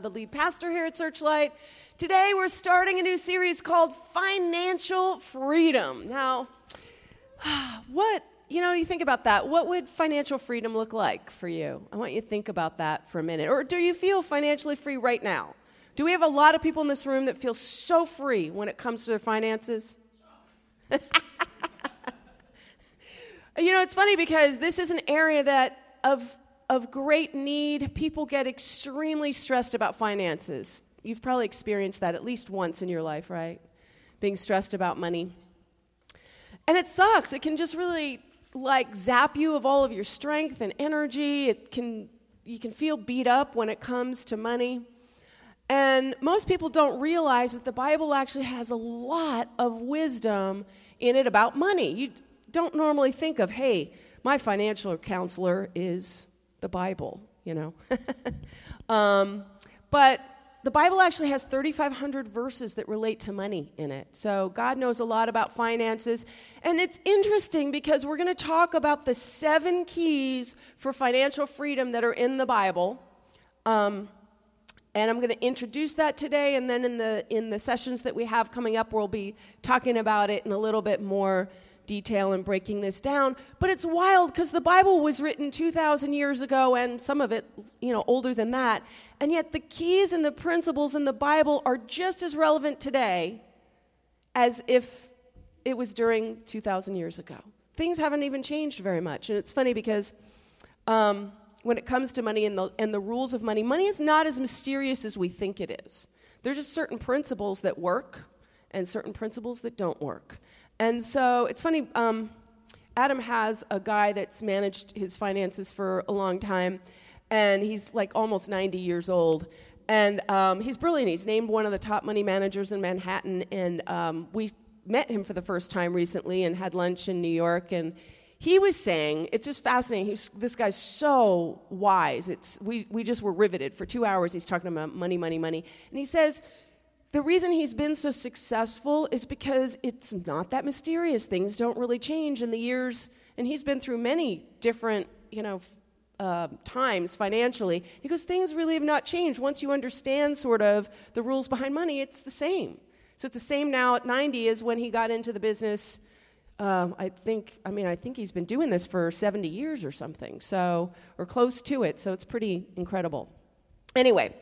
the lead pastor here at Searchlight. Today we're starting a new series called Financial Freedom. Now, what, you know, you think about that. What would financial freedom look like for you? I want you to think about that for a minute. Or do you feel financially free right now? Do we have a lot of people in this room that feel so free when it comes to their finances? you know, it's funny because this is an area that of of great need, people get extremely stressed about finances. You've probably experienced that at least once in your life, right? Being stressed about money. And it sucks. It can just really like zap you of all of your strength and energy. It can you can feel beat up when it comes to money. And most people don't realize that the Bible actually has a lot of wisdom in it about money. You don't normally think of, hey, my financial counselor is the Bible, you know. um, but the Bible actually has 3,500 verses that relate to money in it. So God knows a lot about finances. And it's interesting because we're going to talk about the seven keys for financial freedom that are in the Bible. Um, and I'm going to introduce that today, and then in the in the sessions that we have coming up, we'll be talking about it in a little bit more detail in breaking this down. But it's wild because the Bible was written 2,000 years ago and some of it, you know, older than that. And yet the keys and the principles in the Bible are just as relevant today as if it was during 2,000 years ago. Things haven't even changed very much. And it's funny because um, when it comes to money and the, and the rules of money, money is not as mysterious as we think it is. There's just certain principles that work and certain principles that don't work. And so it's funny, um, Adam has a guy that's managed his finances for a long time, and he's like almost 90 years old. And um, he's brilliant. He's named one of the top money managers in Manhattan, and um, we met him for the first time recently and had lunch in New York. And he was saying, it's just fascinating. He's, this guy's so wise. It's, we, we just were riveted. For two hours, he's talking about money, money, money. And he says, the reason he's been so successful is because it's not that mysterious. Things don't really change in the years, and he's been through many different, you know, uh, times financially because things really have not changed. Once you understand sort of the rules behind money, it's the same. So it's the same now at 90 as when he got into the business. Uh, I think, I mean, I think he's been doing this for 70 years or something, so or close to it. So it's pretty incredible. Anyway.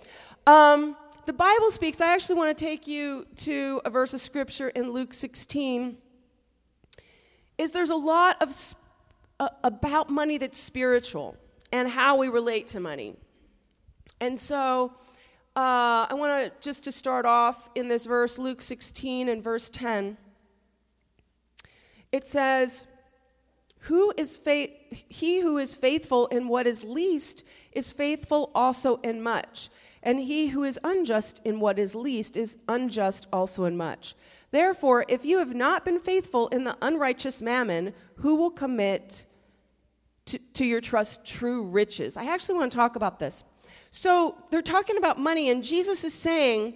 Um, the Bible speaks, I actually want to take you to a verse of scripture in Luke 16. Is there's a lot of uh, about money that's spiritual and how we relate to money. And so uh, I want to just to start off in this verse, Luke 16 and verse 10. It says, who is faith, he who is faithful in what is least is faithful also in much and he who is unjust in what is least is unjust also in much. Therefore, if you have not been faithful in the unrighteous mammon, who will commit to, to your trust true riches? I actually want to talk about this. So they're talking about money, and Jesus is saying,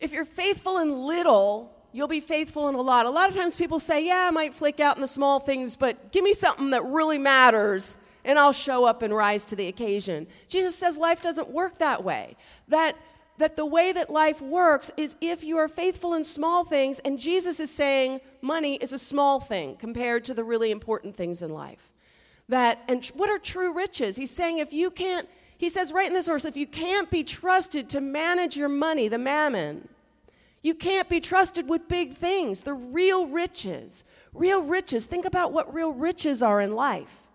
if you're faithful in little, you'll be faithful in a lot. A lot of times people say, yeah, I might flake out in the small things, but give me something that really matters and I'll show up and rise to the occasion. Jesus says life doesn't work that way. That that the way that life works is if you are faithful in small things, and Jesus is saying money is a small thing compared to the really important things in life. That, and what are true riches? He's saying if you can't, he says right in this verse, if you can't be trusted to manage your money, the mammon, you can't be trusted with big things, the real riches. Real riches. Think about what real riches are in life.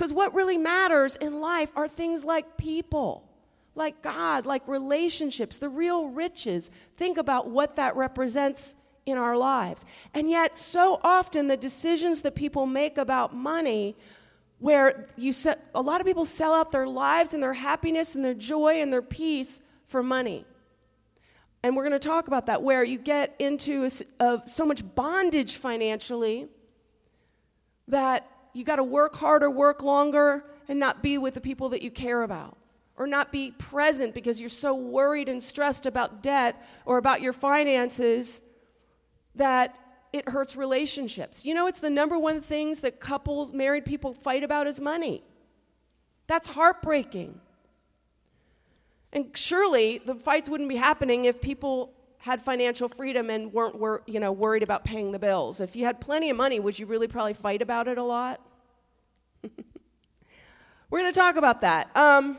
Because what really matters in life are things like people, like God, like relationships, the real riches. Think about what that represents in our lives. And yet, so often, the decisions that people make about money, where you set, a lot of people sell out their lives and their happiness and their joy and their peace for money. And we're going to talk about that, where you get into a, a, so much bondage financially that you got to work harder, work longer, and not be with the people that you care about. Or not be present because you're so worried and stressed about debt or about your finances that it hurts relationships. You know, it's the number one things that couples, married people fight about is money. That's heartbreaking. And surely the fights wouldn't be happening if people had financial freedom and weren't wor- you know, worried about paying the bills. If you had plenty of money, would you really probably fight about it a lot? We're going to talk about that. Um,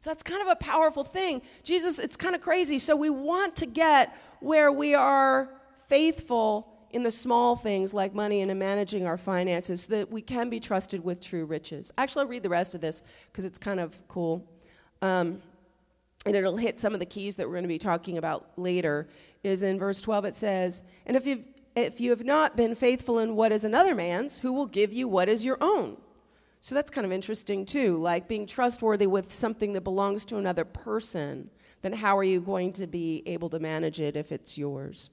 so that's kind of a powerful thing. Jesus, it's kind of crazy. So we want to get where we are faithful in the small things like money and in managing our finances so that we can be trusted with true riches. Actually, I'll read the rest of this because it's kind of cool. Um, and it'll hit some of the keys that we're going to be talking about later. Is in verse 12 it says, And if you've if you have not been faithful in what is another man's, who will give you what is your own? So that's kind of interesting too, like being trustworthy with something that belongs to another person. Then how are you going to be able to manage it if it's yours?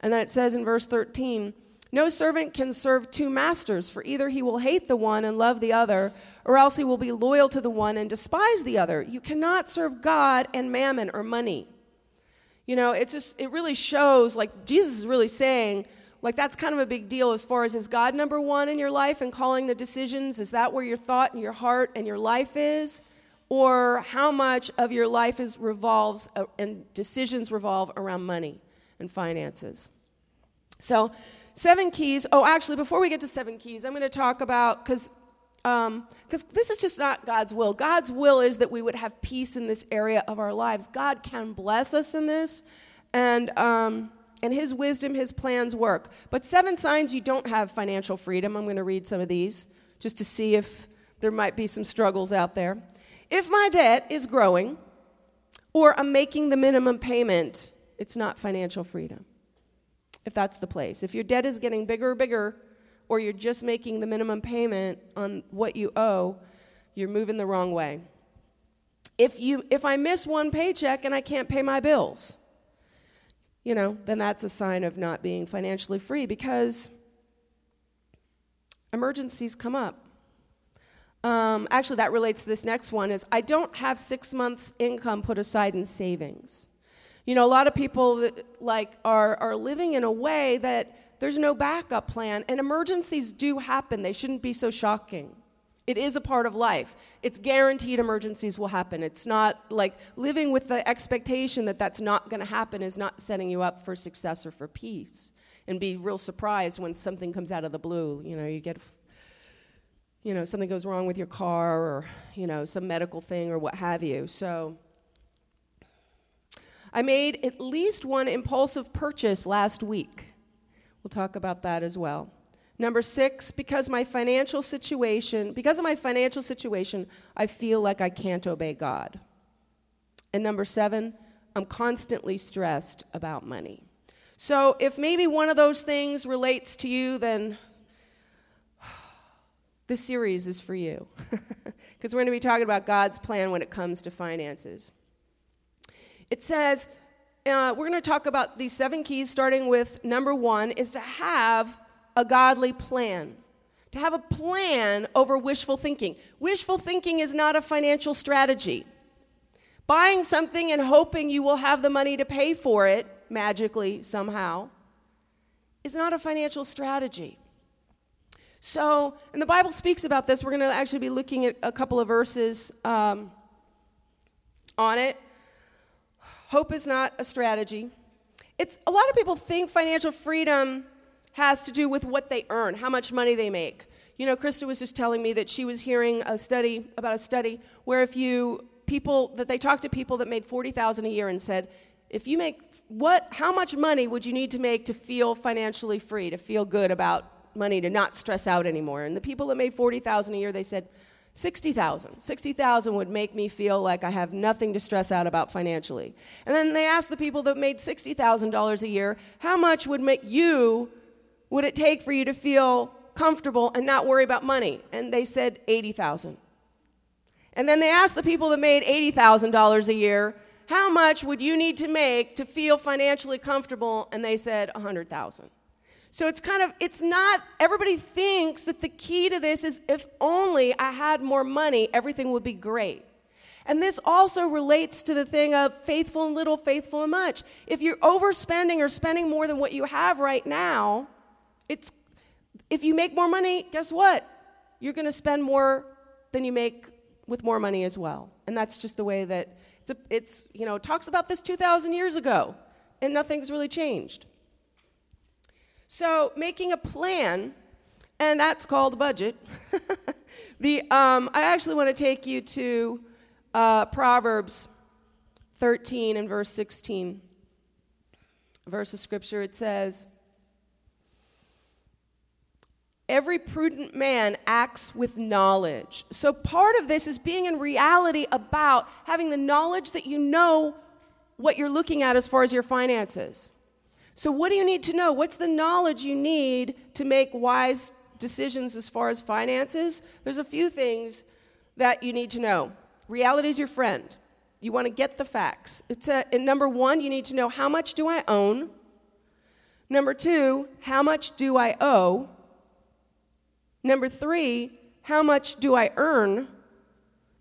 And then it says in verse 13, no servant can serve two masters, for either he will hate the one and love the other, or else he will be loyal to the one and despise the other. You cannot serve God and mammon or money. You know, it's just, it really shows, like, Jesus is really saying, like, that's kind of a big deal as far as is God number one in your life and calling the decisions? Is that where your thought and your heart and your life is? Or how much of your life is revolves uh, and decisions revolve around money and finances? So, seven keys. Oh, actually, before we get to seven keys, I'm going to talk about, because because um, this is just not God's will. God's will is that we would have peace in this area of our lives. God can bless us in this, and um, and His wisdom, His plans work. But seven signs you don't have financial freedom. I'm going to read some of these just to see if there might be some struggles out there. If my debt is growing, or I'm making the minimum payment, it's not financial freedom. If that's the place, if your debt is getting bigger bigger or you're just making the minimum payment on what you owe, you're moving the wrong way. If, you, if I miss one paycheck and I can't pay my bills, you know, then that's a sign of not being financially free because emergencies come up. Um, actually, that relates to this next one is I don't have six months income put aside in savings. You know, a lot of people that, like are, are living in a way that there's no backup plan, and emergencies do happen. They shouldn't be so shocking. It is a part of life. It's guaranteed emergencies will happen. It's not like living with the expectation that that's not going to happen is not setting you up for success or for peace. And be real surprised when something comes out of the blue. You know, you get, you know, something goes wrong with your car or, you know, some medical thing or what have you. So, I made at least one impulsive purchase last week. We'll talk about that as well. Number six, because my financial situation, because of my financial situation, I feel like I can't obey God. And number seven, I'm constantly stressed about money. So if maybe one of those things relates to you, then this series is for you. Because we're going to be talking about God's plan when it comes to finances. It says, uh, we're going to talk about these seven keys, starting with number one is to have a godly plan. To have a plan over wishful thinking. Wishful thinking is not a financial strategy. Buying something and hoping you will have the money to pay for it magically somehow is not a financial strategy. So, and the Bible speaks about this. We're going to actually be looking at a couple of verses um, on it. Hope is not a strategy. It's a lot of people think financial freedom has to do with what they earn, how much money they make. You know, Krista was just telling me that she was hearing a study about a study where if you people that they talked to people that made 40,000 a year and said, if you make what how much money would you need to make to feel financially free, to feel good about money, to not stress out anymore? And the people that made 40,000 a year, they said 60,000. 60,000 would make me feel like I have nothing to stress out about financially. And then they asked the people that made $60,000 a year, how much would make you would it take for you to feel comfortable and not worry about money? And they said 80,000. And then they asked the people that made $80,000 a year, how much would you need to make to feel financially comfortable? And they said 100,000. So it's kind of, it's not, everybody thinks that the key to this is if only I had more money, everything would be great. And this also relates to the thing of faithful and little, faithful and much. If you're overspending or spending more than what you have right now, it's, if you make more money, guess what? You're going to spend more than you make with more money as well. And that's just the way that it's, a, it's you know, talks about this 2,000 years ago, and nothing's really changed. So, making a plan, and that's called a budget. the, um, I actually want to take you to uh, Proverbs 13 and verse 16. Verse of scripture, it says, Every prudent man acts with knowledge. So, part of this is being in reality about having the knowledge that you know what you're looking at as far as your finances. So, what do you need to know? What's the knowledge you need to make wise decisions as far as finances? There's a few things that you need to know. Reality is your friend. You want to get the facts. It's a, in number one, you need to know how much do I own? Number two, how much do I owe? Number three, how much do I earn?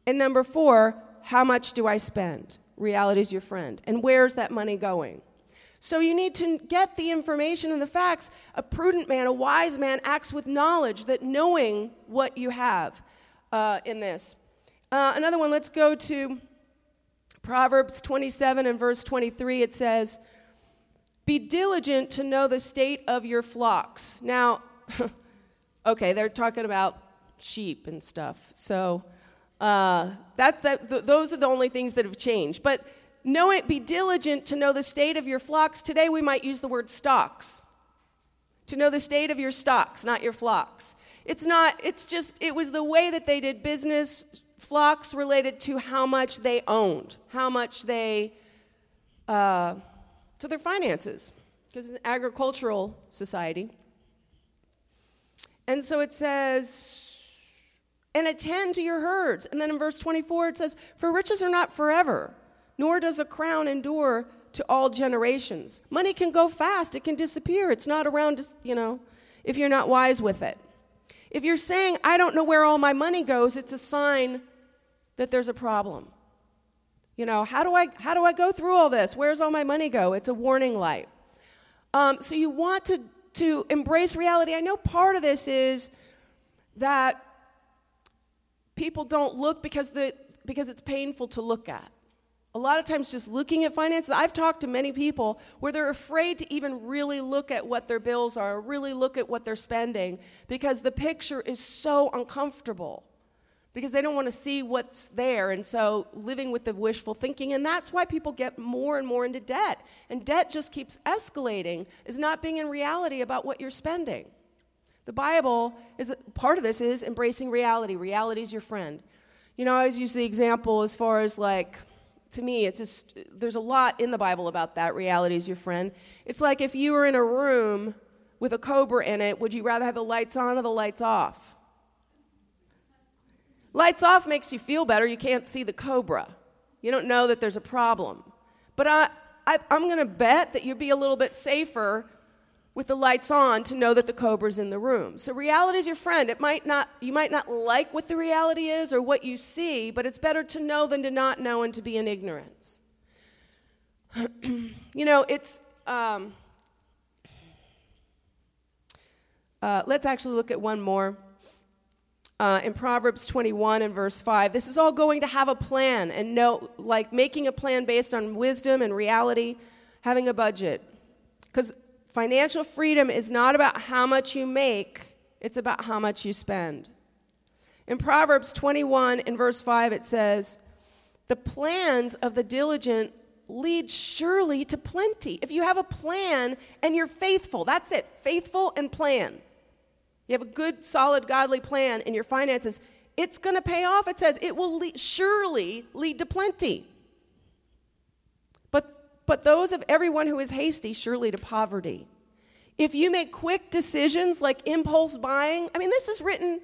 And number four, how much do I spend? Reality is your friend. And where's that money going? So you need to get the information and the facts. A prudent man, a wise man, acts with knowledge that knowing what you have uh, in this. Uh, another one, let's go to Proverbs 27 and verse 23. It says, Be diligent to know the state of your flocks. Now, Okay, they're talking about sheep and stuff. So uh, that, that, th- those are the only things that have changed. But know it, be diligent to know the state of your flocks. Today we might use the word stocks. To know the state of your stocks, not your flocks. It's not, it's just, it was the way that they did business. Flocks related to how much they owned, how much they, uh, to their finances, because it's an agricultural society. And so it says, and attend to your herds. And then in verse 24 it says, For riches are not forever, nor does a crown endure to all generations. Money can go fast, it can disappear. It's not around, you know, if you're not wise with it. If you're saying, I don't know where all my money goes, it's a sign that there's a problem. You know, how do I, how do I go through all this? Where's all my money go? It's a warning light. Um, so you want to to embrace reality. I know part of this is that people don't look because, the, because it's painful to look at. A lot of times, just looking at finances, I've talked to many people where they're afraid to even really look at what their bills are, really look at what they're spending, because the picture is so uncomfortable because they don't want to see what's there. And so living with the wishful thinking. And that's why people get more and more into debt. And debt just keeps escalating, is not being in reality about what you're spending. The Bible is part of this is embracing reality. Reality is your friend. You know, I always use the example as far as like, to me, it's just, there's a lot in the Bible about that. Reality is your friend. It's like if you were in a room with a cobra in it, would you rather have the lights on or the lights off? Lights off makes you feel better. You can't see the cobra. You don't know that there's a problem. But I, I, am going to bet that you'd be a little bit safer with the lights on to know that the cobra's in the room. So reality is your friend. It might not, you might not like what the reality is or what you see, but it's better to know than to not know and to be in ignorance. you know, it's. Um, uh, let's actually look at one more uh, in Proverbs 21 and verse 5. This is all going to have a plan and know, like making a plan based on wisdom and reality, having a budget. Because financial freedom is not about how much you make, it's about how much you spend. In Proverbs 21 in verse 5, it says, The plans of the diligent lead surely to plenty. If you have a plan and you're faithful, that's it, faithful and plan you have a good, solid, godly plan in your finances, it's going to pay off. It says it will lead, surely lead to plenty. But, those of everyone who is hasty, surely to poverty. If you make quick decisions like impulse buying, I mean, this is written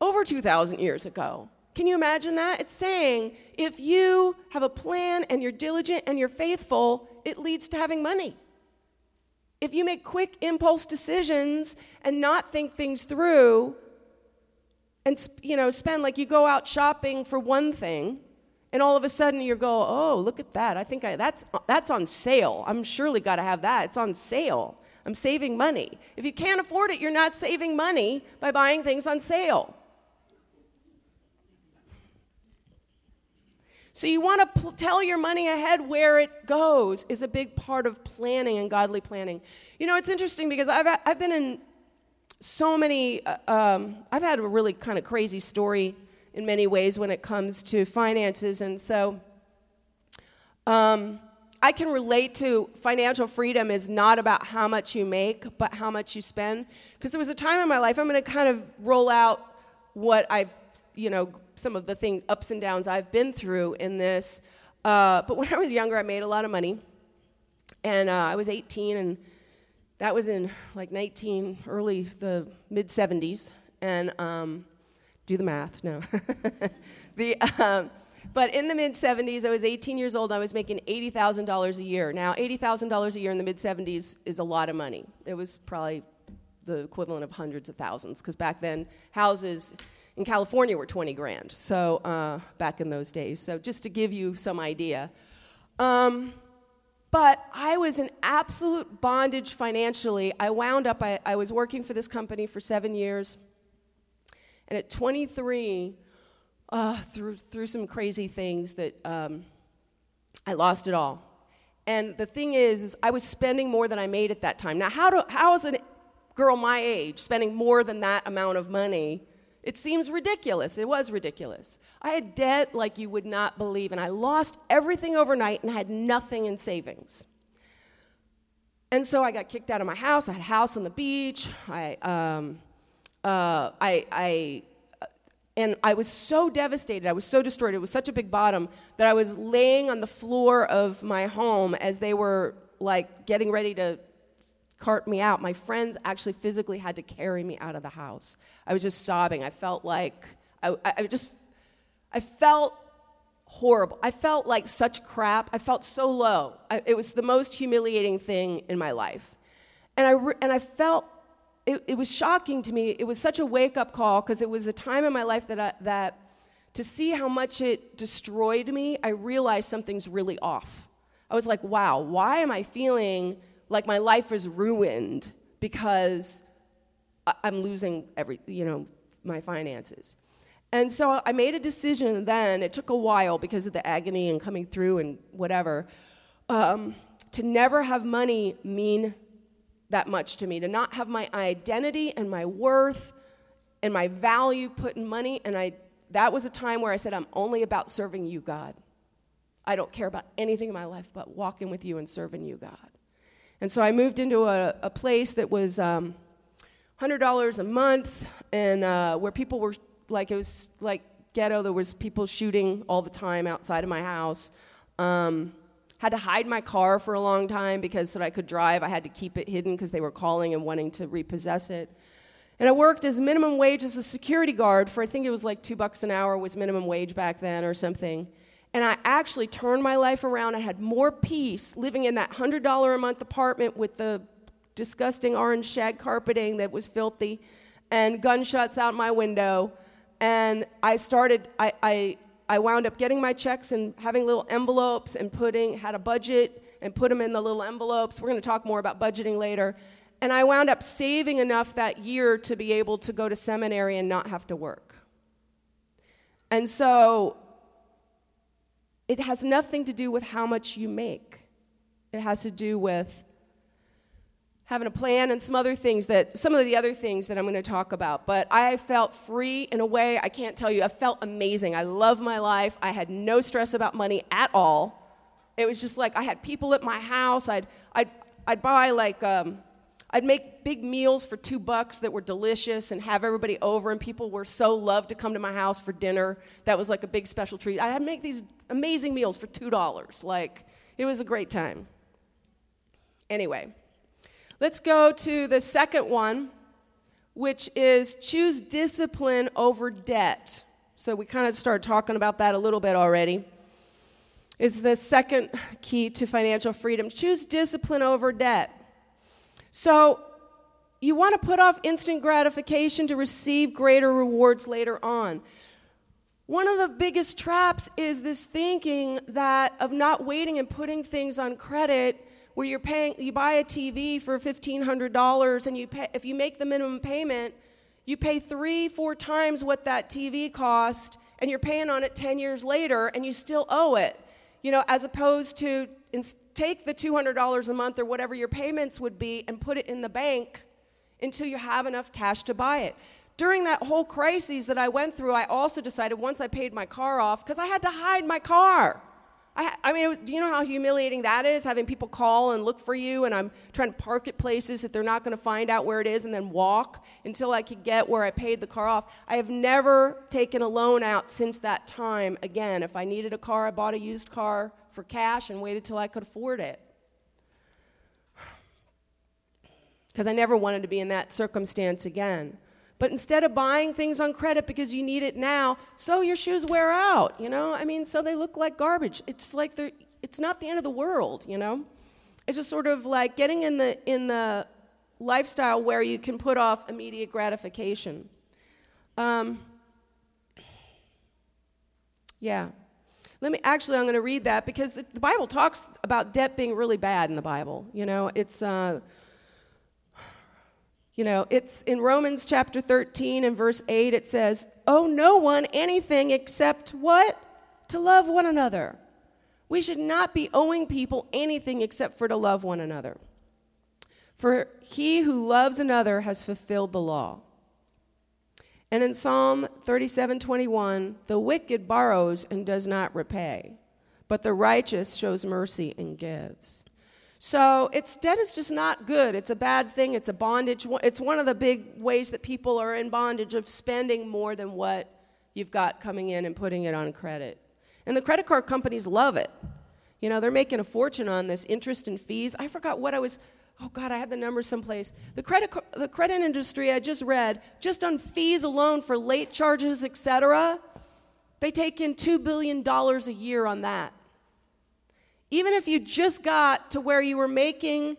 over 2,000 years ago. Can you imagine that? It's saying if you have a plan and you're diligent and you're faithful, it leads to having money. If you make quick impulse decisions and not think things through, and you know, spend like you go out shopping for one thing, and all of a sudden you go, oh, look at that! I think I, that's that's on sale. I'm surely got to have that. It's on sale. I'm saving money. If you can't afford it, you're not saving money by buying things on sale. So you want to pl- tell your money ahead where it goes is a big part of planning and godly planning. You know, it's interesting because I've, I've been in so many, uh, um, I've had a really kind of crazy story in many ways when it comes to finances. And so um, I can relate to financial freedom is not about how much you make, but how much you spend. Because there was a time in my life, I'm going to kind of roll out what I've, you know, some of the thing, ups and downs I've been through in this. Uh, but when I was younger, I made a lot of money. And uh, I was 18, and that was in like 19, early, the mid 70s. And um, do the math, no. the, um, but in the mid 70s, I was 18 years old. I was making $80,000 a year. Now, $80,000 a year in the mid 70s is a lot of money. It was probably the equivalent of hundreds of thousands, because back then, houses in California were 20 grand. So, uh, back in those days. So, just to give you some idea. Um, but I was in absolute bondage financially. I wound up, I, I was working for this company for seven years. And at 23, uh, through, through some crazy things that um, I lost it all. And the thing is, is, I was spending more than I made at that time. Now, how, do, how is a girl my age spending more than that amount of money? It seems ridiculous. It was ridiculous. I had debt like you would not believe, and I lost everything overnight and had nothing in savings. And so I got kicked out of my house. I had a house on the beach. I, um, uh, I, I and I was so devastated. I was so destroyed. It was such a big bottom that I was laying on the floor of my home as they were like getting ready to cart me out. My friends actually physically had to carry me out of the house. I was just sobbing. I felt like I, I just, I felt horrible. I felt like such crap. I felt so low. I, it was the most humiliating thing in my life. And I, re- and I felt it, it was shocking to me. It was such a wake up call because it was a time in my life that, I, that to see how much it destroyed me, I realized something's really off. I was like, wow, why am I feeling like my life is ruined because I'm losing every, you know, my finances? And so I made a decision then, it took a while because of the agony and coming through and whatever, um, to never have money mean that much to me, to not have my identity and my worth and my value put in money. And I, that was a time where I said, I'm only about serving you, God. I don't care about anything in my life but walking with you and serving you, God. And so I moved into a, a place that was um, $100 a month and uh, where people were like, it was like ghetto. There was people shooting all the time outside of my house. Um, had to hide my car for a long time because so that I could drive, I had to keep it hidden because they were calling and wanting to repossess it. And I worked as minimum wage as a security guard for I think it was like two bucks an hour was minimum wage back then or something. And I actually turned my life around. I had more peace living in that $100 a month apartment with the disgusting orange shag carpeting that was filthy and gunshots out my window. And I started, I, I I wound up getting my checks and having little envelopes and putting, had a budget and put them in the little envelopes. We're going to talk more about budgeting later. And I wound up saving enough that year to be able to go to seminary and not have to work. And so it has nothing to do with how much you make, it has to do with having a plan and some other things that some of the other things that I'm going to talk about. But I felt free in a way I can't tell you. I felt amazing. I love my life. I had no stress about money at all. It was just like I had people at my house. I'd I'd I'd buy like um, I'd make big meals for two bucks that were delicious and have everybody over, and people were so loved to come to my house for dinner. That was like a big special treat. I'd make these amazing meals for two dollars. Like it was a great time. Anyway. Let's go to the second one, which is choose discipline over debt. So we kind of started talking about that a little bit already. Is the second key to financial freedom. Choose discipline over debt. So you want to put off instant gratification to receive greater rewards later on. One of the biggest traps is this thinking that of not waiting and putting things on credit where you're paying, you buy a TV for $1,500 and you pay, if you make the minimum payment, you pay three, four times what that TV cost and you're paying on it 10 years later and you still owe it. You know, as opposed to take the $200 a month or whatever your payments would be and put it in the bank until you have enough cash to buy it. During that whole crisis that I went through, I also decided once I paid my car off, because I had to hide my car. I, I, mean, do you know how humiliating that is? Having people call and look for you, and I'm trying to park at places that they're not going to find out where it is, and then walk until I could get where I paid the car off. I have never taken a loan out since that time again. If I needed a car, I bought a used car for cash and waited till I could afford it. Because I never wanted to be in that circumstance again. But instead of buying things on credit because you need it now, so your shoes wear out, you know? I mean, so they look like garbage. It's like they're, it's not the end of the world, you know? It's just sort of like getting in the, in the lifestyle where you can put off immediate gratification. Um, yeah. Let me actually, I'm going to read that because the, the, Bible talks about debt being really bad in the Bible. You know, it's, uh, you know, it's in Romans chapter 13 and verse 8, it says, Owe no one anything except what? To love one another. We should not be owing people anything except for to love one another. For he who loves another has fulfilled the law. And in Psalm 37:21, the wicked borrows and does not repay, but the righteous shows mercy and gives. So it's debt is just not good. It's a bad thing. It's a bondage. It's one of the big ways that people are in bondage of spending more than what you've got coming in and putting it on credit. And the credit card companies love it. You know, they're making a fortune on this interest and fees. I forgot what I was oh God, I had the numbers someplace. The credit, the credit industry, I just read, just on fees alone for late charges, etc., they take in $2 billion a year on that. Even if you just got to where you were making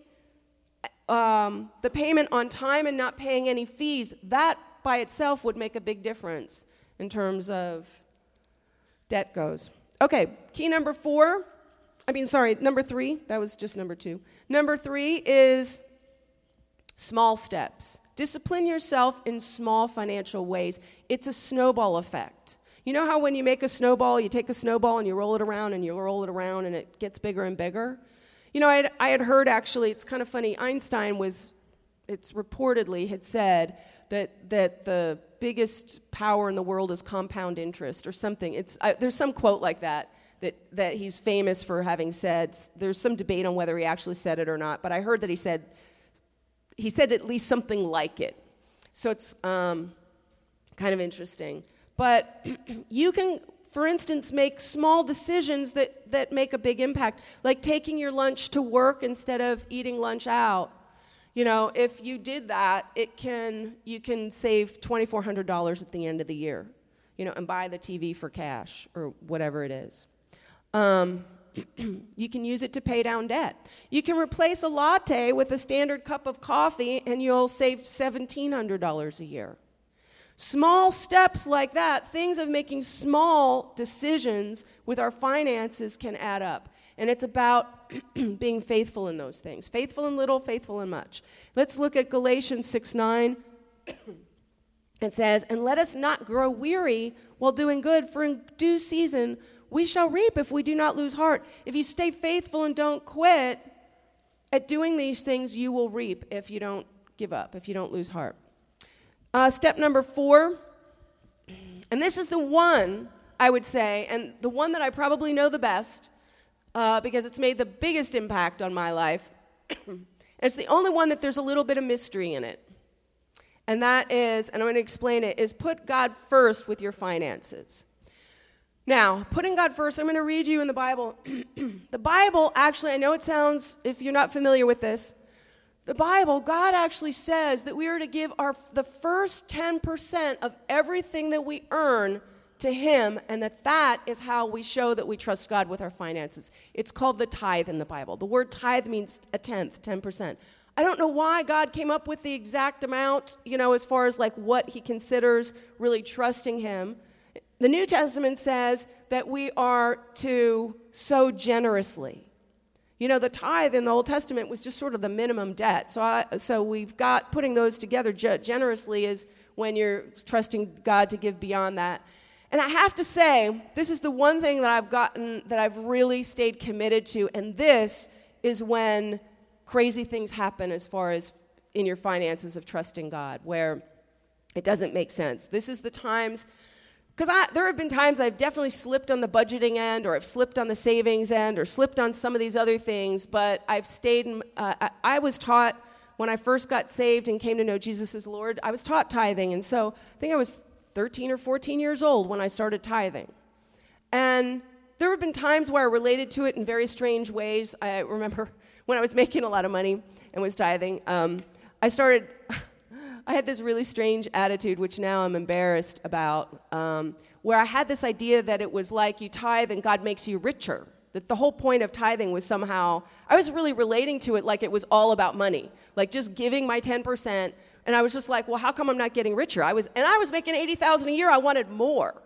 um, the payment on time and not paying any fees, that by itself would make a big difference in terms of debt goes. Okay, key number four I mean, sorry, number three, that was just number two. Number three is small steps. Discipline yourself in small financial ways. It's a snowball effect. You know how when you make a snowball, you take a snowball and you roll it around and you roll it around and it gets bigger and bigger? You know, I had, I had heard actually, it's kind of funny, Einstein was, it's reportedly had said that, that the biggest power in the world is compound interest or something. It's, I, there's some quote like that that, that he's famous for having said. There's some debate on whether he actually said it or not, but I heard that he said, he said at least something like it. So it's um, kind of interesting. But you can, for instance, make small decisions that, that make a big impact, like taking your lunch to work instead of eating lunch out. You know, if you did that, it can, you can save $2,400 at the end of the year, you know, and buy the TV for cash or whatever it is. Um, you can use it to pay down debt. You can replace a latte with a standard cup of coffee and you'll save $1,700 a year. Small steps like that, things of making small decisions with our finances can add up. And it's about being faithful in those things. Faithful in little, faithful in much. Let's look at Galatians 6 9. it says, And let us not grow weary while doing good, for in due season we shall reap if we do not lose heart. If you stay faithful and don't quit at doing these things, you will reap if you don't give up, if you don't lose heart. Uh, step number four, and this is the one I would say, and the one that I probably know the best uh, because it's made the biggest impact on my life. it's the only one that there's a little bit of mystery in it. And that is, and I'm going to explain it, is put God first with your finances. Now, putting God first, I'm going to read you in the Bible. the Bible, actually, I know it sounds, if you're not familiar with this, the Bible, God actually says that we are to give our, the first 10% of everything that we earn to Him, and that that is how we show that we trust God with our finances. It's called the tithe in the Bible. The word tithe means a tenth, 10%. I don't know why God came up with the exact amount, you know, as far as like what He considers really trusting Him. The New Testament says that we are to sow generously. You know, the tithe in the Old Testament was just sort of the minimum debt. So, I, so we've got putting those together generously is when you're trusting God to give beyond that. And I have to say, this is the one thing that I've gotten, that I've really stayed committed to, and this is when crazy things happen as far as in your finances of trusting God, where it doesn't make sense. This is the times, because there have been times I've definitely slipped on the budgeting end, or I've slipped on the savings end, or slipped on some of these other things, but I've stayed, in, uh, I, I was taught when I first got saved and came to know Jesus as Lord, I was taught tithing. And so I think I was 13 or 14 years old when I started tithing. And there have been times where I related to it in very strange ways. I remember when I was making a lot of money and was tithing, um, I started, I had this really strange attitude, which now I'm embarrassed about, um, where I had this idea that it was like you tithe and God makes you richer. That the whole point of tithing was somehow, I was really relating to it like it was all about money, like just giving my 10%. And I was just like, well, how come I'm not getting richer? I was, and I was making 80,000 a year. I wanted more.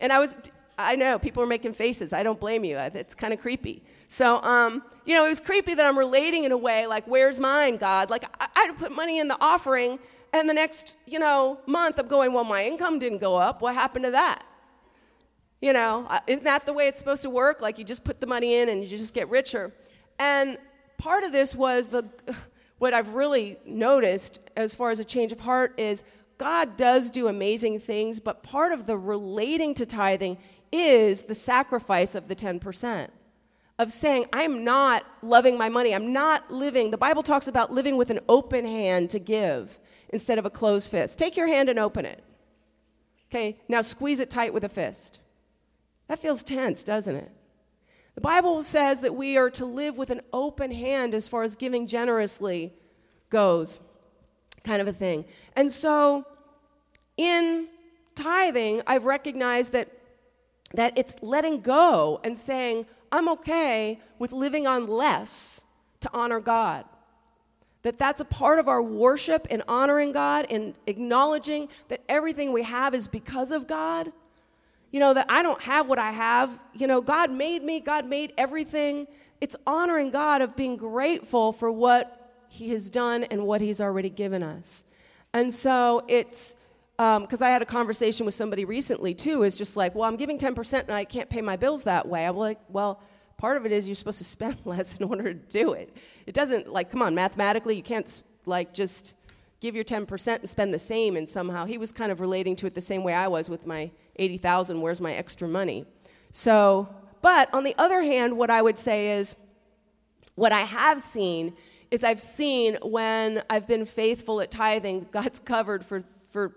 And I was, I know people are making faces. I don't blame you. It's kind of creepy. So, um, you know, it was creepy that I'm relating in a way like, where's mine, God? Like, I, I put money in the offering, and the next, you know, month I'm going, well, my income didn't go up. What happened to that? You know, isn't that the way it's supposed to work? Like, you just put the money in and you just get richer. And part of this was the, what I've really noticed as far as a change of heart is God does do amazing things, but part of the relating to tithing is the sacrifice of the 10% of saying, I'm not loving my money. I'm not living. The Bible talks about living with an open hand to give instead of a closed fist. Take your hand and open it. Okay, now squeeze it tight with a fist. That feels tense, doesn't it? The Bible says that we are to live with an open hand as far as giving generously goes, kind of a thing. And so in tithing, I've recognized that, that it's letting go and saying, I'm okay with living on less to honor God. That that's a part of our worship and honoring God and acknowledging that everything we have is because of God. You know, that I don't have what I have. You know, God made me, God made everything. It's honoring God of being grateful for what He has done and what He's already given us. And so it's because um, I had a conversation with somebody recently too, is just like, well, I'm giving 10% and I can't pay my bills that way. I'm like, well, part of it is you're supposed to spend less in order to do it. It doesn't, like, come on, mathematically, you can't, like, just give your 10% and spend the same and somehow. He was kind of relating to it the same way I was with my 80,000, where's my extra money? So, but on the other hand, what I would say is, what I have seen is I've seen when I've been faithful at tithing, God's covered for, for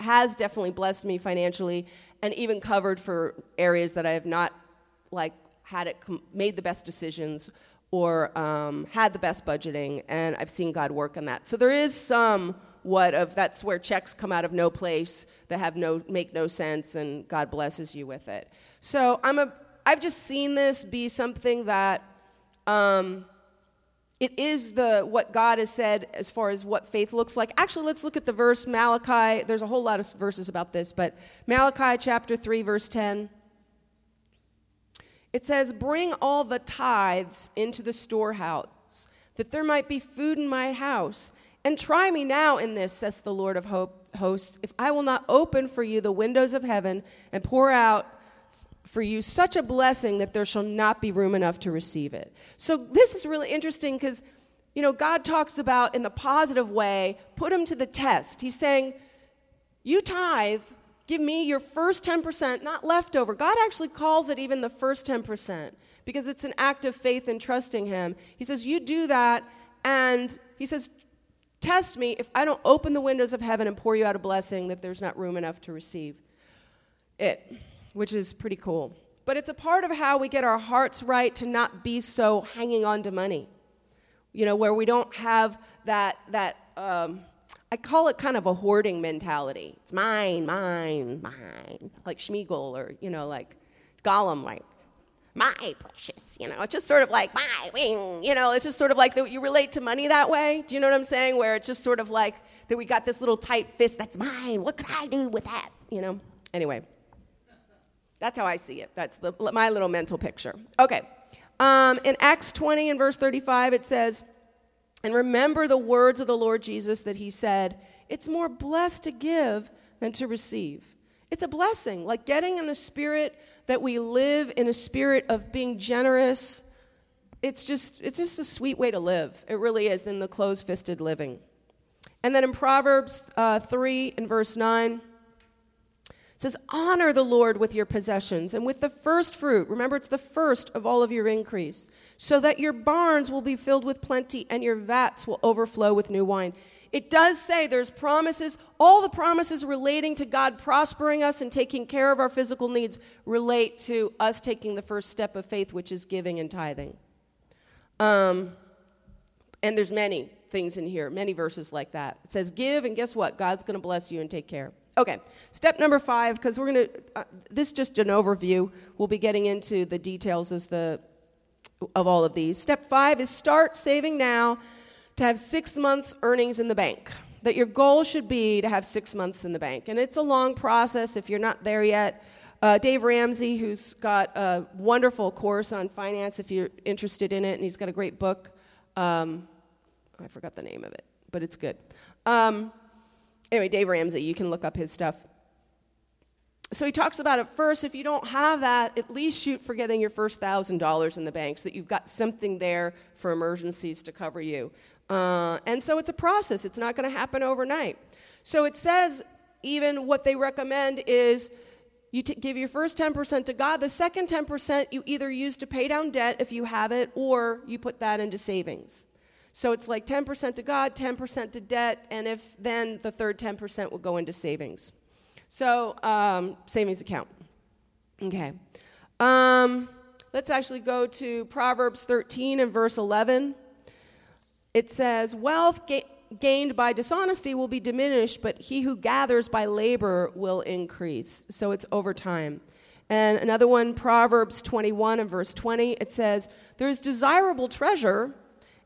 has definitely blessed me financially and even covered for areas that I have not like had it com- made the best decisions or um, had the best budgeting and I've seen God work on that. So there is some what of that's where checks come out of no place that have no make no sense and God blesses you with it. So I'm a I've just seen this be something that um, it is the what God has said as far as what faith looks like. Actually, let's look at the verse Malachi. There's a whole lot of verses about this, but Malachi chapter 3 verse 10. It says, "Bring all the tithes into the storehouse, that there might be food in my house, and try me now in this," says the Lord of hosts, "if I will not open for you the windows of heaven and pour out for you such a blessing that there shall not be room enough to receive it. So this is really interesting because you know God talks about in the positive way, put him to the test. He's saying, "You tithe, give me your first 10%, not leftover." God actually calls it even the first 10% because it's an act of faith and trusting him. He says, "You do that and he says, Test me if I don't open the windows of heaven and pour you out a blessing that there's not room enough to receive it which is pretty cool. But it's a part of how we get our hearts right to not be so hanging on to money. You know, where we don't have that, that um, I call it kind of a hoarding mentality. It's mine, mine, mine. Like Smeagol or, you know, like Gollum, like, my precious, you know, it's just sort of like my wing, you know, it's just sort of like that you relate to money that way. Do you know what I'm saying? Where it's just sort of like that we got this little tight fist that's mine. What could I do with that? You know? Anyway. That's how I see it. That's the, my little mental picture. Okay. Um, in Acts 20 and verse 35, it says, And remember the words of the Lord Jesus that he said, It's more blessed to give than to receive. It's a blessing. Like getting in the spirit that we live in a spirit of being generous. It's just, it's just a sweet way to live. It really is than the closed fisted living. And then in Proverbs uh, 3 and verse 9, says, Honor the Lord with your possessions and with the first fruit. Remember, it's the first of all of your increase, so that your barns will be filled with plenty and your vats will overflow with new wine. It does say there's promises. All the promises relating to God prospering us and taking care of our physical needs relate to us taking the first step of faith, which is giving and tithing. Um, and there's many things in here, many verses like that. It says, Give, and guess what? God's going to bless you and take care. Okay, step number five, because we're going to, uh, this is just an overview. We'll be getting into the details as the, of all of these. Step five is start saving now to have six months' earnings in the bank. That your goal should be to have six months in the bank. And it's a long process if you're not there yet. Uh, Dave Ramsey, who's got a wonderful course on finance if you're interested in it, and he's got a great book. Um, I forgot the name of it, but it's good. Um, anyway, Dave Ramsey, you can look up his stuff. So he talks about it first. If you don't have that, at least shoot for getting your first thousand dollars in the bank so that you've got something there for emergencies to cover you. Uh, and so it's a process, it's not going to happen overnight. So it says, even what they recommend is you t- give your first 10% to God. The second 10% you either use to pay down debt if you have it, or you put that into savings. So it's like 10% to God, 10% to debt, and if then the third 10% will go into savings. So, um, savings account. Okay. Um, let's actually go to Proverbs 13 and verse 11. It says, Wealth ga- gained by dishonesty will be diminished, but he who gathers by labor will increase. So it's over time. And another one, Proverbs 21 and verse 20, it says, There's desirable treasure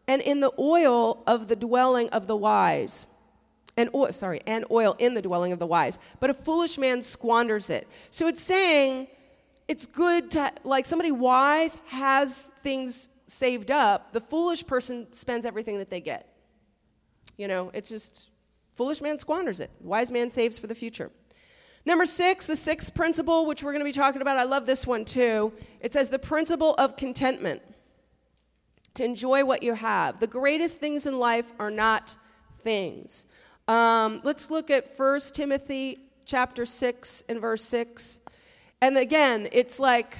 and in the oil of the dwelling of the wise. And oil, sorry, and oil in the dwelling of the wise. But a foolish man squanders it. So it's saying it's good to, like, somebody wise has things saved up. The foolish person spends everything that they get. You know, it's just, foolish man squanders it. Wise man saves for the future. Number six, the sixth principle, which we're going to be talking about, I love this one too. It says the principle of contentment to enjoy what you have. The greatest things in life are not things. Um, let's look at 1 Timothy chapter 6 and verse 6. And again, it's like,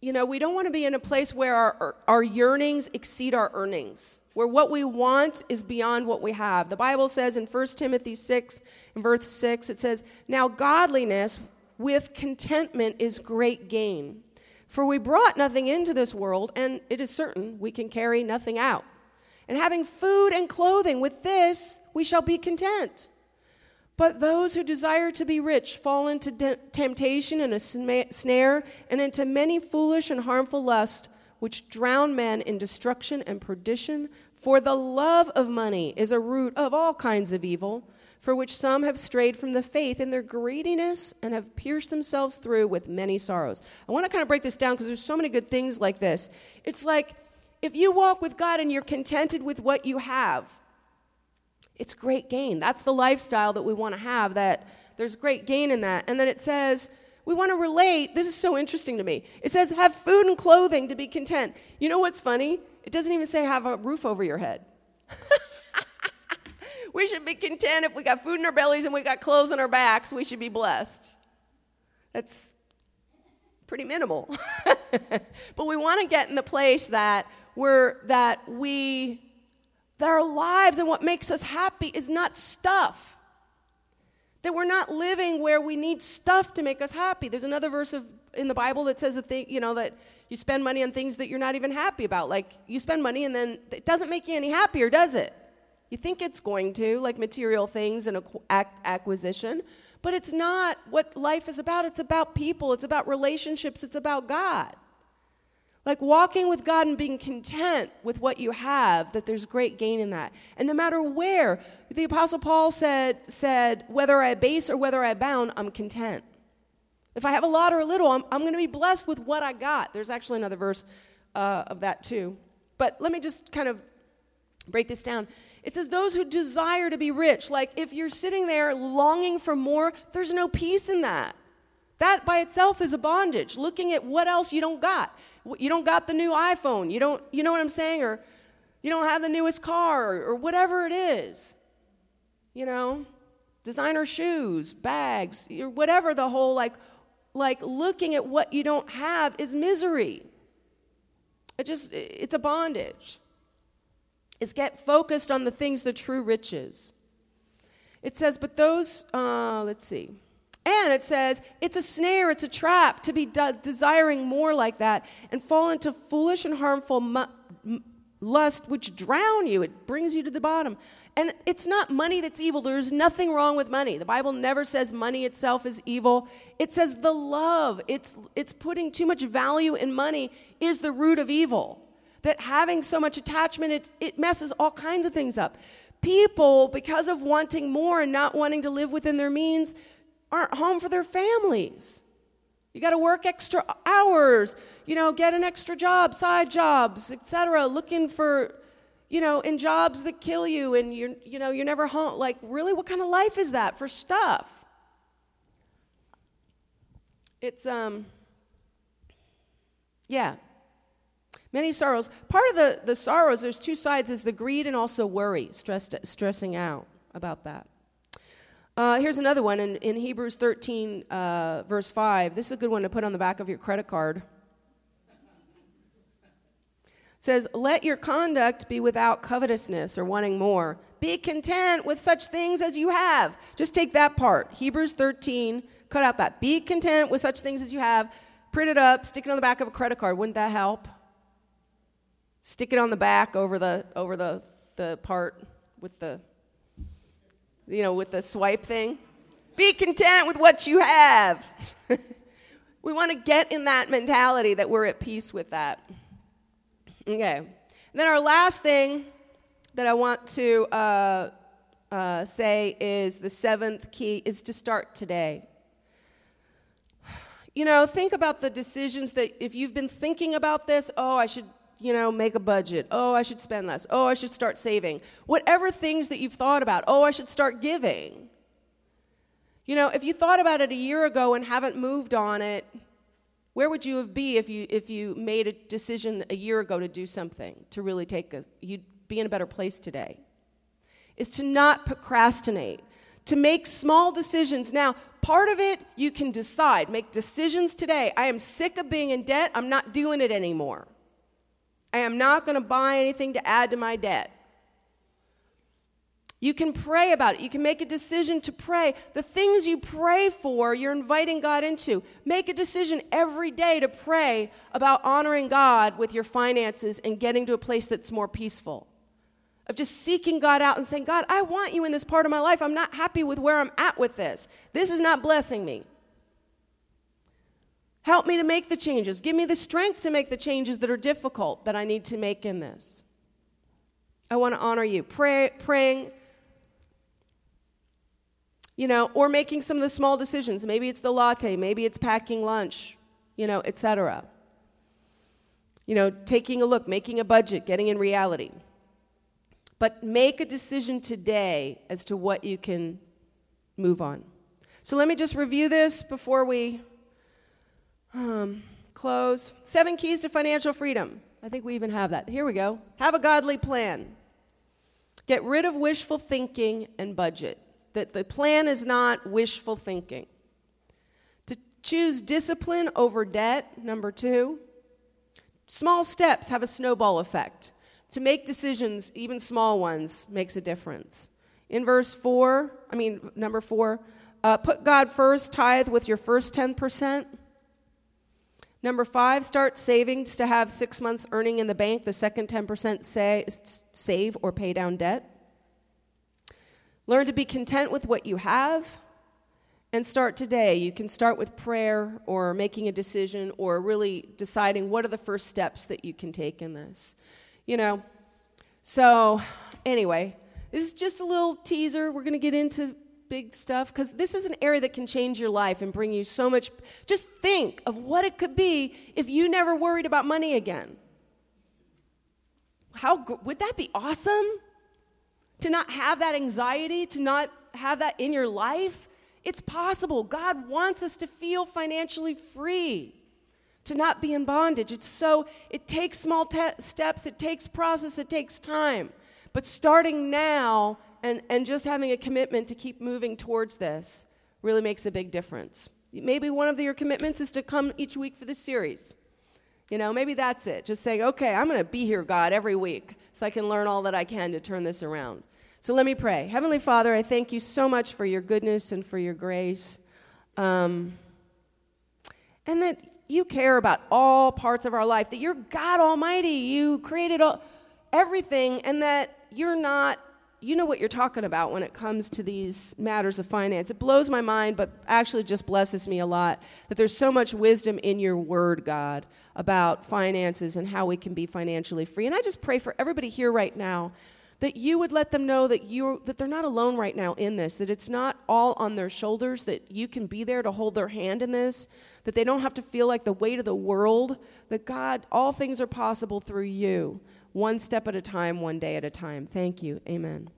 you know, we don't want to be in a place where our, our yearnings exceed our earnings, where what we want is beyond what we have. The Bible says in 1 Timothy 6 and verse 6, it says, Now godliness with contentment is great gain. For we brought nothing into this world, and it is certain we can carry nothing out. And having food and clothing, with this we shall be content. But those who desire to be rich fall into de- temptation and a sma- snare, and into many foolish and harmful lusts, which drown men in destruction and perdition. For the love of money is a root of all kinds of evil for which some have strayed from the faith in their greediness and have pierced themselves through with many sorrows. I want to kind of break this down because there's so many good things like this. It's like if you walk with God and you're contented with what you have, it's great gain. That's the lifestyle that we want to have, that there's great gain in that. And then it says, we want to relate. This is so interesting to me. It says, have food and clothing to be content. You know what's funny? It doesn't even say have a roof over your head. we should be content if we got food in our bellies and we got clothes on our backs. We should be blessed. That's pretty minimal. but we want to get in the place that we're that we that our lives and what makes us happy is not stuff. That we're not living where we need stuff to make us happy. There's another verse of, in the Bible that says that thing, you know that you spend money on things that you're not even happy about. Like you spend money and then it doesn't make you any happier, does it? You think it's going to, like material things and acquisition, but it's not what life is about. It's about people, it's about relationships, it's about God. Like walking with God and being content with what you have, that there's great gain in that. And no matter where, the Apostle Paul said, said whether I base or whether I abound, I'm content. If I have a lot or a little, I'm, I'm going to be blessed with what I got. There's actually another verse uh, of that too. But let me just kind of Break this down. It says, those who desire to be rich. Like, if you're sitting there longing for more, there's no peace in that. That by itself is a bondage. Looking at what else you don't got. You don't got the new iPhone. You don't, you know what I'm saying? Or you don't have the newest car or, or whatever it is. You know, designer shoes, bags, whatever the whole like, like looking at what you don't have is misery. It just, it's a bondage. It's get focused on the things the true riches. It says, but those, uh, let's see. And it says, it's a snare, it's a trap to be de- desiring more like that and fall into foolish and harmful mu- m- lust which drown you. It brings you to the bottom. And it's not money that's evil. There's nothing wrong with money. The Bible never says money itself is evil. It says the love. It's, it's putting too much value in money is the root of evil. That having so much attachment, it, it messes all kinds of things up. People, because of wanting more and not wanting to live within their means, aren't home for their families. You got to work extra hours, you know, get an extra job, side jobs, etc. Looking for, you know, in jobs that kill you, and you're, you know, you're never home. Like, really, what kind of life is that for stuff? It's um, yeah, many sorrows. Part of the the sorrows, there's two sides: is the greed and also worry, stressed, stressing out about that. Uh, here's another one in, in Hebrews 13, uh, verse 5. This is a good one to put on the back of your credit card. It says, Let your conduct be without covetousness or wanting more. Be content with such things as you have. Just take that part. Hebrews 13, cut out that. Be content with such things as you have. Print it up, stick it on the back of a credit card. Wouldn't that help? Stick it on the back over the, over the, the part with the you know, with the swipe thing. Be content with what you have. we want to get in that mentality that we're at peace with that. Okay. And then our last thing that I want to uh, uh, say is the seventh key is to start today. You know, think about the decisions that if you've been thinking about this, oh, I should you know, make a budget. Oh, I should spend less. Oh, I should start saving. Whatever things that you've thought about. Oh, I should start giving. You know, if you thought about it a year ago and haven't moved on it, where would you have be if you if you made a decision a year ago to do something to really take a you'd be in a better place today. Is to not procrastinate, to make small decisions. Now, part of it you can decide, make decisions today. I am sick of being in debt. I'm not doing it anymore. I am not going to buy anything to add to my debt. You can pray about it. You can make a decision to pray. The things you pray for, you're inviting God into. Make a decision every day to pray about honoring God with your finances and getting to a place that's more peaceful. Of just seeking God out and saying, God, I want you in this part of my life. I'm not happy with where I'm at with this. This is not blessing me. Help me to make the changes. Give me the strength to make the changes that are difficult that I need to make in this. I want to honor you. Pray, praying, you know, or making some of the small decisions. Maybe it's the latte, maybe it's packing lunch, you know, etc. You know, taking a look, making a budget, getting in reality. But make a decision today as to what you can move on. So let me just review this before we um, close. Seven keys to financial freedom. I think we even have that. Here we go. Have a godly plan. Get rid of wishful thinking and budget. That the plan is not wishful thinking. To choose discipline over debt, number two. Small steps have a snowball effect. To make decisions, even small ones, makes a difference. In verse four, I mean, number four, uh, put God first, tithe with your first 10%. Number five, start savings to have six months earning in the bank. The second 10% say, save or pay down debt. Learn to be content with what you have and start today. You can start with prayer or making a decision or really deciding what are the first steps that you can take in this. You know, so anyway, this is just a little teaser. We're going to get into big stuff because this is an area that can change your life and bring you so much. Just think of what it could be if you never worried about money again. How would that be awesome? To not have that anxiety, to not have that in your life? It's possible. God wants us to feel financially free, to not be in bondage. It's so, it takes small te- steps, it takes process, it takes time. But starting now and, and just having a commitment to keep moving towards this really makes a big difference. Maybe one of your commitments is to come each week for this series. You know, maybe that's it. Just saying, okay, I'm going to be here, God, every week so I can learn all that I can to turn this around. So let me pray. Heavenly Father, I thank you so much for your goodness and for your grace. Um, and that you care about all parts of our life, that you're God Almighty. You created all, everything, and that you're not, you know what you're talking about when it comes to these matters of finance. It blows my mind, but actually just blesses me a lot that there's so much wisdom in your word, God, about finances and how we can be financially free. And I just pray for everybody here right now that you would let them know that you that they're not alone right now in this that it's not all on their shoulders that you can be there to hold their hand in this that they don't have to feel like the weight of the world that god all things are possible through you one step at a time one day at a time. Thank you. Amen